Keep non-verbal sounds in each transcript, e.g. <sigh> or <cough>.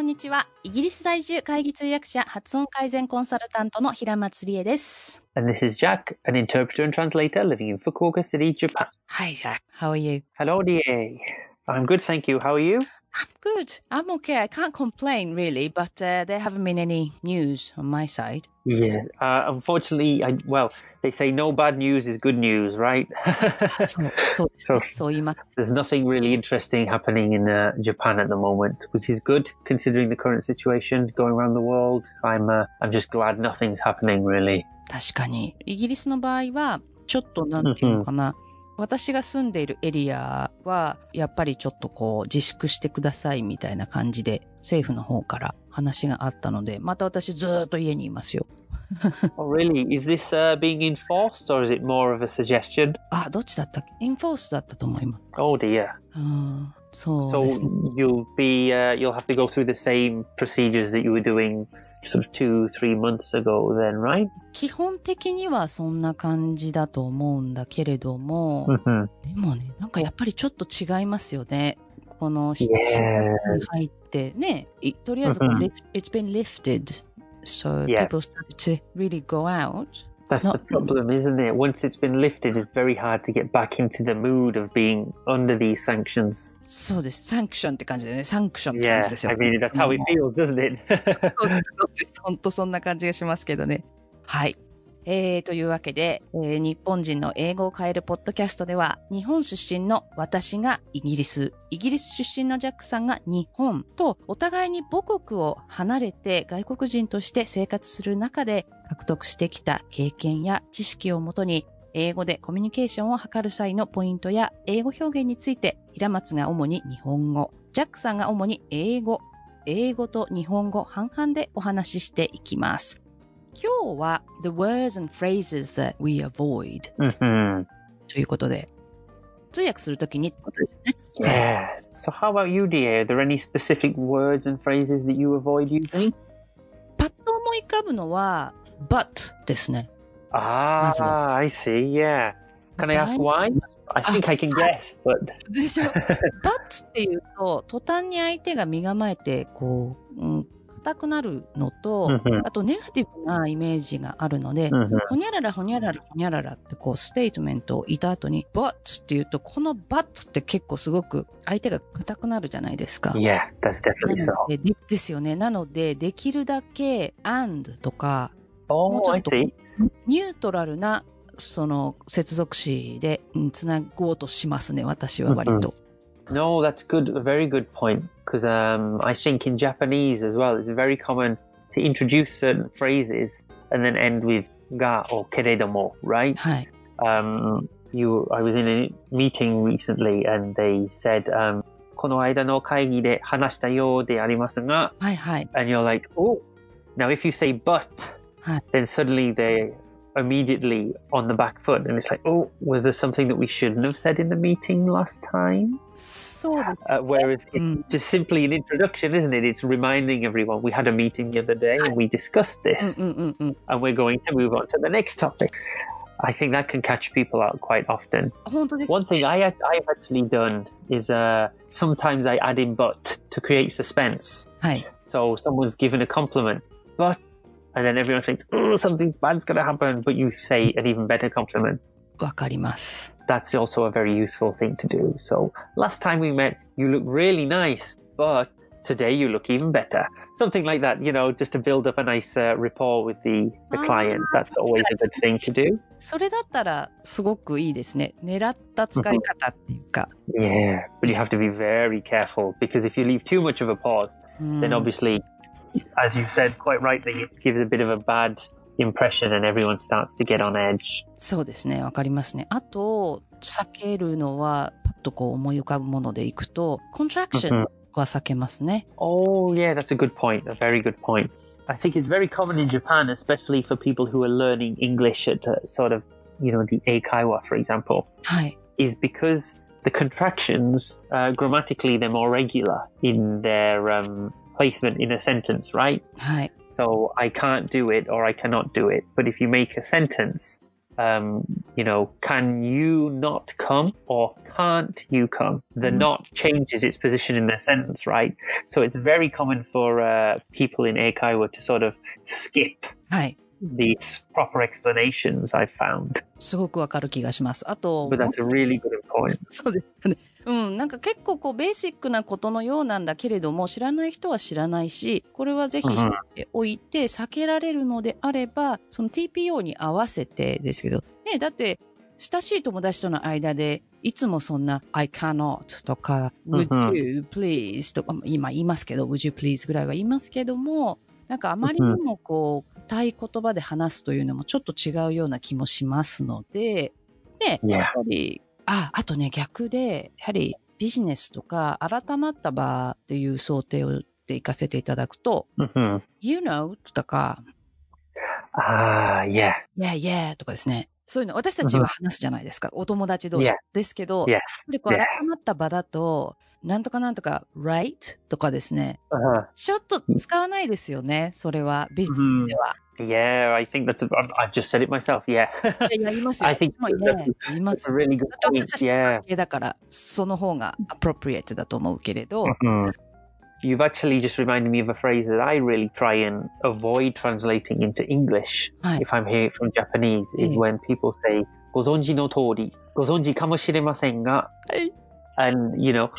こんにちは。イギリス在住会議通訳者発音改善コンサルタントの平松理恵です。And this is Jack, an interpreter and translator living in Fukuoka City, Japan. Hi, Jack. How are you? Hello, dear. I'm good, thank you. How are you? I'm good. I'm okay. I can't complain really, but uh, there haven't been any news on my side. Yeah. Uh, unfortunately, I well, they say no bad news is good news, right? <laughs> そう、そうで<laughs> すね。そうそう言います。 There's nothing really interesting happening in uh, Japan at the moment, which is good considering the current situation going around the world. I'm uh, I'm just glad nothing's happening really. 確かに。イギリスの場合は、ちょっとなんていうのかな。 私が住んでいるエリアは、やっぱりちょっとこう、自粛してくださいみたいな感じで、政府の方から話があったので、また私ずーっと家にいますよ。Oh, really? Is this uh, being enforced or is it more of a suggestion? あ、どっちだったっけインフォースだったと思います。Oh dear. うん、そう So ですね。you'll be uh, you'll have to go through the same procedures that you were doing sort of two three months ago then, right? 基本的にはそんな感じだと思うんだけれども、Mm-hmm. でもね、なんかやっぱりちょっと違いますよね。この7 Yeah. 月に入ってね、いとりあえず It's been lifted. So people started to really go out. That's No. the problem, isn't it? Once it's been lifted, it's very hard to get back into the mood of being under these sanctions. そうです。サンクションって感じでね、サンクションって感 Yeah, じですよ。 I mean that's how it feels, doesn't it? <laughs> そうです、そうです。本当そんな感じがしますけどね。はい。 えー、というわけで、えー日本人の英語を変えるポッドキャストでは、日本出身の私がイギリス、イギリス出身のジャックさんが日本と、お互いに母国を離れて外国人として生活する中で獲得してきた経験や知識をもとに、英語でコミュニケーションを図る際のポイントや英語表現について、平松が主に日本語、ジャックさんが主に英語、英語と日本語半々でお話ししていきます。今日は The words and phrases that we avoid hmm ということで、通訳するときにってことですよね。Yeah. So how about you, dear? Are there any specific words and phrases that you avoid using? パッと思い浮かぶのは but ですね。Ah, I see. Yeah. Can I ask Why? why? I think I can guess, but でしょ but っていうと、途端に相手が身構えて、こう、うん、硬くなるのと、Mhm. あとネガティブなイメージがあるので、Mhm. ほにゃららほにゃららほにゃららってこうステートメントを言った後に but っていうとこの but って結構すごく相手が硬くなるじゃないですか。yeah, that's definitely な so. のででですよね。なのでできるだけ and とか Oh, もうちょっと.ニュートラルなその接続詞でうんつなごうとしますね。私は割と。No, that's good. A very good point. Because um, I think in Japanese as well, it's very common to introduce certain phrases and then end with ga or keredomo, right? はい。 Um, you, I was in a meeting recently and they said, um, この間の会議で話したようでありますが、はいはい。 and you're like, oh, now if you say but, Hi. then suddenly they're immediately on the back foot and it's like oh was there something that we shouldn't have said in the meeting last time sort of uh, whereas mm. it's just simply an introduction isn't it it's reminding everyone we had a meeting the other day and we discussed this Mm-mm-mm-mm. and we're going to move on to the next topic I think that can catch people out quite often. One thing I, I've actually done is uh, sometimes I add in but to create suspense. Hi. So someone's given a compliment, but and then everyone thinks, oh, something bad's going to happen, but you say an even better compliment. わかります。 That's also a very useful thing to do. So last time we met, you look really nice, but today you look even better. Something like that, you know, just to build up a nice uh, rapport with the, the Ah, client. That's always a good thing to do. それだったらすごくいいですね。狙った使い方っていうか。 Yeah, but you have to be very careful because if you leave too much of a pause, うん then obviously, as you said quite rightly, it gives a bit of a bad impression and everyone starts to get on edge. そうですね。わかりますね。あと、避けるのは、パッとこう思い浮かぶものでいくと、コントラクションは避けますね。 Oh, yeah, that's a good point. A very good point. I think it's very common in Japan, especially for people who are learning English at uh, sort of, you know, the Eikaiwa, for example, はい。 is because the contractions, uh, grammatically, they're more regular in their um, placement in a sentence, right? Right. So I can't do it or I cannot do it. But if you make a sentence, um, you know, can you not come or can't you come? The mm-hmm. not changes its position in the sentence, right? So it's very common for uh, people in Eikaiwa to sort of skip Right. These proper explanations I've found. すごくわかる気がします。あと、But that's a really good point. そうですよね。うん、なんか結構こうベーシックなことのようなんだけれども、知らない人は知らないし、これはぜひ知っておいて、避けられるのであれば、その TPO に合わせてですけど、ね、だって、親しい友達との間で、いつもそんな I cannot とか Would you please とか、今言いますけど、Would you please ぐらいは言いますけども、なんかあまりにもこう、硬い言葉で話すというのもちょっと違うような気もしますので、で.やっぱり、あ、あとね、逆で、やはりビジネスとか改まった場っていう想定をで行かせていただくと、hmm you know とか、Ah, yeah. yeah, yeah とかですね。そういうの、私たちは話すじゃないですか。お友達同士。ですけど、やっぱりこう、改まった場だと、なんとかなんとか、right とかですね。ちょっと使わないですよね、それは、ビジやスでは。Yeah, I think that's, I've just said it myself, yeah. <laughs> I think that's a really good point, yeah. だから、その方がアプロプリエットだと思うけれど、You've actually just reminded me of a phrase that I really try and avoid translating into English right. if I'm hearing it from Japanese, is mm. when people say, Gozonji no tori, Gozonji kamoshiremasen ga. And, you know,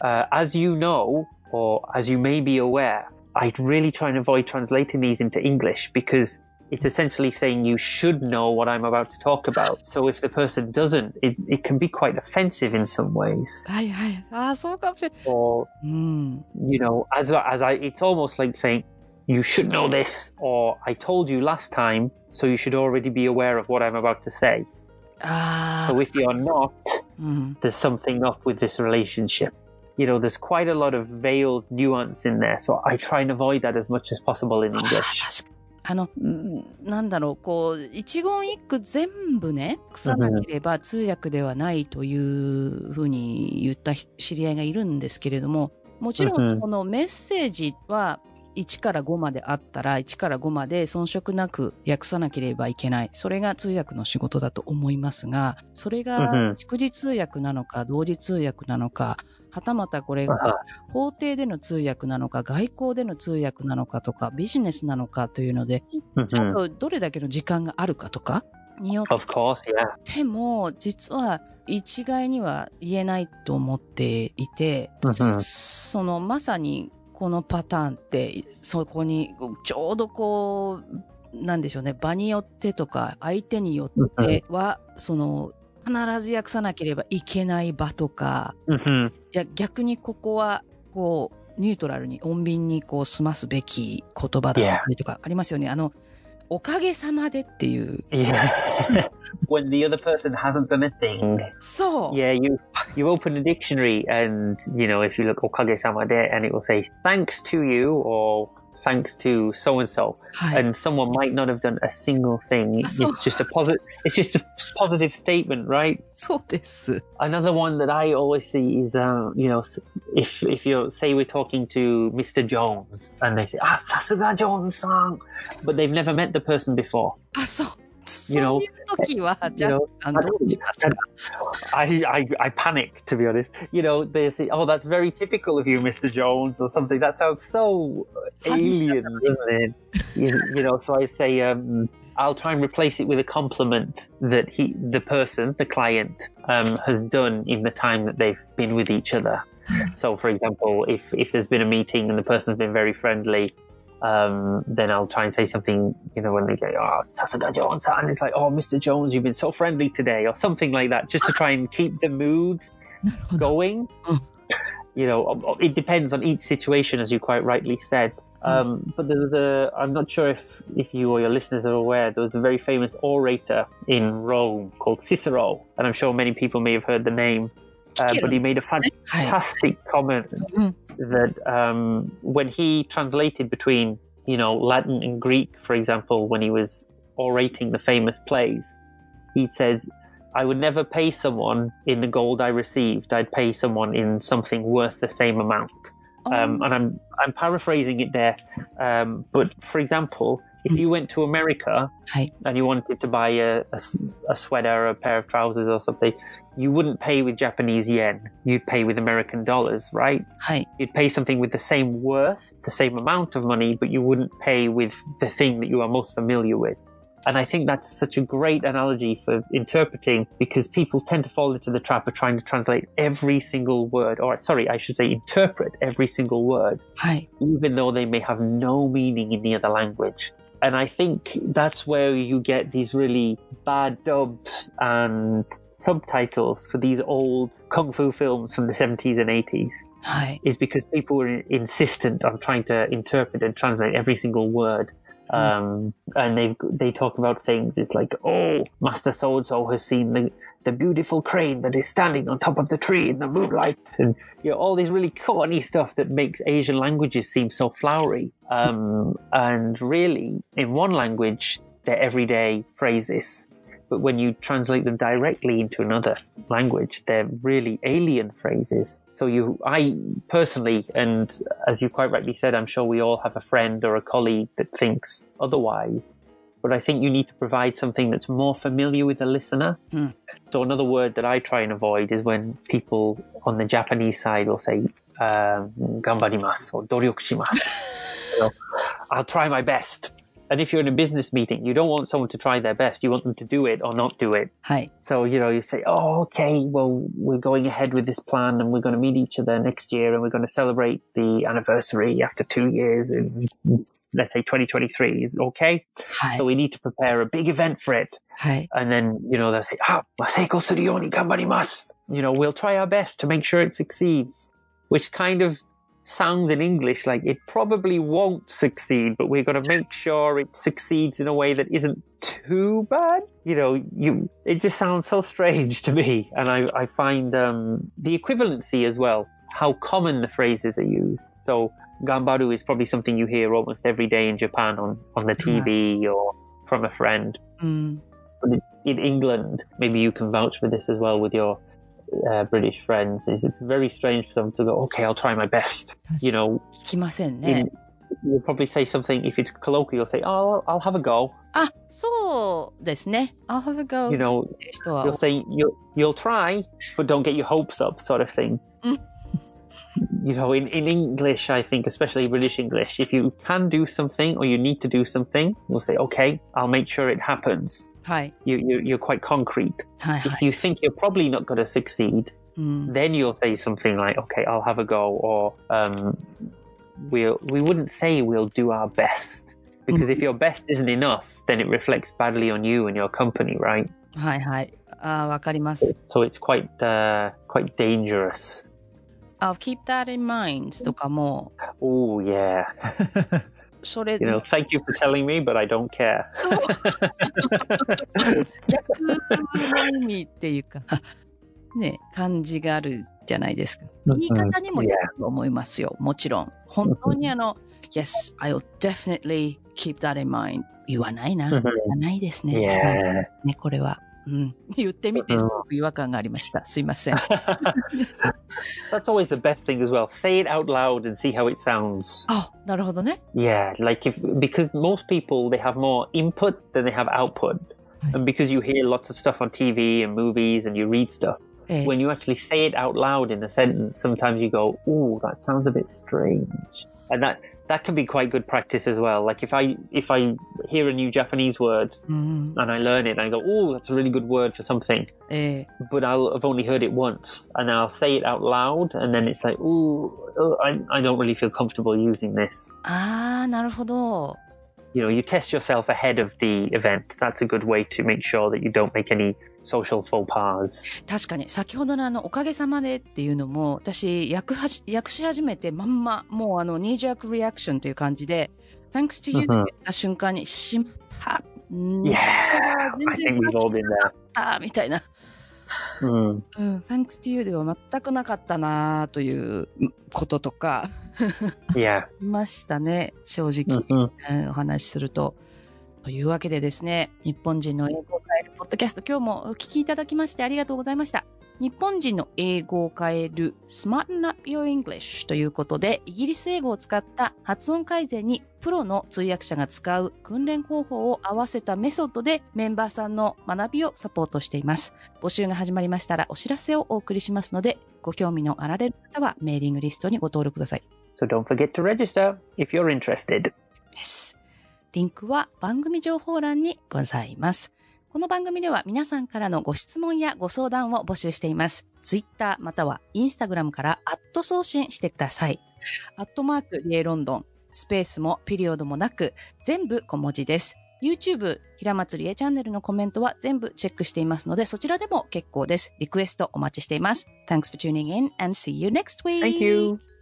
uh, as you know, or as you may be aware, I'd really try and avoid translating these into English because it's essentially saying you should know what I'm about to talk about. So if the person doesn't, it, it can be quite offensive in some ways. Or, you know, as, as I, it's almost like saying, you should know this, or I told you last time, so you should already be aware of what I'm about to say. Ah. So if you're not, mm. there's something up with this relationship you know, there's quite a lot of veiled nuance in there. So I try and avoid that as much as possible in English. あの、うんなんだろう、こう、一言一句全部ね、腐なければ通訳ではないというふうに言った知り合いがいるんですけれども、もちろうんん。そのメッセージは1から5まであったら、1から5まで遜色なく訳さなければいけない。それが通訳の仕事だと思いますが、それうんがうん逐次通訳なのか、同時通訳なのか、はたまたこれが Uh-huh. 法廷での通訳なのか、外交での通訳なのかとか、ビジネスなのかというので、あ Mhm. とどれだけの時間があるかとかによっ.ても、実は一概には言えないと思っていて、そのまさにこのパターンって、そこにちょうどこう、なんでしょうね、場によってとか、相手によっては、その、必ず訳さなければいけない場とか、Mhm. いや逆にここはこうニュートラルに穏便にこう済ますべき言葉だったりとかありますよね。あのおかげさまでっていう。 Yeah. <laughs> when the other person hasn't done a thing, そう。 Yeah, you you open a dictionary and you know if you look okage-sama there and it will say thanks to you or thanks to so and so はい。 and someone might not have done a single thing. Ah, so- It's just a positive it's just a positive statement, right? そうです。 Another one that I always see is um, you know if if you say we're talking to Mr. Jones and they say ah sasuga Jones-san but they've never met the person before. あ、そう。 you know, <laughs> you know I, I, I panic to be honest. You know, they say, "Oh, that's very typical of you, Mr. Jones," or something. That sounds so <laughs> alien, doesn't it? You, you, know, so I say, um, I'll try and replace it with a compliment that he, the person, the client, um, has done in the time that they've been with each other. So, for example, if if there's been a meeting and the person's been very friendly, um, then I'll try and say something, you know, when they go, oh, Sasuga Jones, and it's like, oh, Mr. Jones, you've been so friendly today, or something like that, just to try and keep the mood <laughs> going. <laughs> you know, um, um, it depends on each situation, as you quite rightly said. Um, but there was a, I'm not sure if, if you or your listeners are aware, there was a very famous orator in Rome called Cicero, and I'm sure many people may have heard the name. Uh, but he made a fantastic comment that um, when he translated between, you know, Latin and Greek, for example, when he was orating the famous plays, he said, I would never pay someone in the gold I received. I'd pay someone in something worth the same amount. Um, and I'm I'm paraphrasing it there. Um, but for example, if you went to America right. and you wanted to buy a, a, a sweater or a pair of trousers or something, you wouldn't pay with Japanese yen. You'd pay with American dollars, right? You'd pay something with the same worth, the same amount of money, but you wouldn't pay with the thing that you are most familiar with. And I think that's such a great analogy for interpreting because people tend to fall into the trap of trying to translate every single word, or sorry, I should say interpret every single word, even though they may have no meaning in the other language. And I think that's where you get these really bad dubs and subtitles for these old kung fu films from the 70s and 80s はい。is because people were insistent on trying to interpret and translate every single word. Um, and they they talk about things. It's like, oh, Master So and So has seen the the beautiful crane that is standing on top of the tree in the moonlight, and you know all these really corny stuff that makes Asian languages seem so flowery. Um, and really, in one language, they're everyday phrases, but when you translate them directly into another language, they're really alien phrases. So you, I personally, and as you quite rightly said, I'm sure we all have a friend or a colleague that thinks otherwise. But I think you need to provide something that's more familiar with the listener. Hmm. So another word that I try and avoid is when people on the Japanese side will say um, "gambarimasu" or "doryokushimasu." you <laughs> know, I'll try my best. And if you're in a business meeting, you don't want someone to try their best. You want them to do it or not do it. はい。So, you know, you say, oh, okay, well, we're going ahead with this plan and we're going to meet each other next year and we're going to celebrate the anniversary after two years in, let's say 2023 is okay. So we need to prepare a big event for it. And then, you know, they'll say, ah, Maseiko Suriyoni Gambarimasu. You know, we'll try our best to make sure it succeeds, which kind of sounds in English like it probably won't succeed, but we're going to make sure it succeeds in a way that isn't too bad. You know, you it just sounds so strange to me, and I, I find um, the equivalency as well, how common the phrases are used. So Gambaru is probably something you hear almost every day in Japan on, on the TV yeah. or from a friend. Mm. But in England, maybe you can vouch for this as well with your uh, British friends. Is it's very strange for them to go, okay, I'll try my best. You know, in, you'll probably say something if it's colloquial. You'll say, oh, I'll, I'll have a go. Ah, so this I'll have a go. You know, you'll say you'll you'll try, but don't get your hopes up, sort of thing. Mm you know, in, in English, I think, especially British English, if you can do something or you need to do something, you'll say, okay, I'll make sure it happens. Hi. You, you, are quite concrete. Hi, if hi. you think you're probably not going to succeed, mm. then you'll say something like, okay, I'll have a go, or um, we'll, we wouldn't say we'll do our best. Because if mm-hmm. your best isn't enough, then it reflects badly on you and your company, right? Hi, hi. Uh, so it's quite, uh, quite dangerous. I'll keep that in mind とかも、Oh yeah, それ、you know. Thank you for telling me, but I don't care. そう。逆の意味っていうか、ね、感じがあるじゃないですか。言い方にもよると思いますよ。もちろん。本当にあの、Yes, I'll definitely keep that in mind. 言わないな。言わないですね。ね、これは。うん。言ってみて、すごく違和感がありました。すいません。 That's <laughs> always the best thing as well. Say it out loud and see how it sounds. あ、なるほどね。 Yeah, like if because most people they have more input than they have output, Right. and because you hear lots of stuff on TV and movies and you read stuff, ええ when you actually say it out loud in a sentence, sometimes you go, "Ooh, that sounds a bit strange," and that that can be quite good practice as well. Like if I if I hear a new Japanese word うん。 and I learn it and I go, "Oh, that's a really good word for something," ええ but I'll have only heard it once, and then I'll say it out loud, and then it's like, "Ooh, oh, I I don't really feel comfortable using this." ああ、なるほど。 you know, you test yourself ahead of the event. That's a good way to make sure that you don't make any social faux pas. 確かに先ほどのあのおかげさまでっていうのも私訳はじ訳し始めてまんまもうあのニージャークリアクションという感じで Thanks to you って言った瞬間にしまった。うん Yeah, 全 I 然 think we've all been there. あ<laughs> みたいな。 Mm. うん、Thanks to you では全くなかったなということとか Yeah. <laughs> いましたね、正直、Mhm. うんお話しすると。というわけでですね、日本人の英語を変えるポッドキャスト、今日もお聞きいただきましてありがとうございました。日本人の英語を変える Smarten Up Your English ということで、イギリス英語を使った発音改善にプロの通訳者が使う訓練方法を合わせたメソッドでメンバーさんの学びをサポートしています。募集が始まりましたらお知らせをお送りしますので、ご興味のあられる方はメーリングリストにご登録ください。So don't forget to register if you're interested. リンクは番組情報欄にございます。この番組では皆さんからのご質問やご相談を募集しています。ツイッターまたはインスタグラムからアット送信してください。アットマークリエロンドン、スペースもピリオドもなく、全部小文字です。YouTube 平松理恵チャンネルのコメントは全部チェックしていますので、そちらでも結構です。リクエストお待ちしています。Thanks for tuning in and see you next week. Thank you.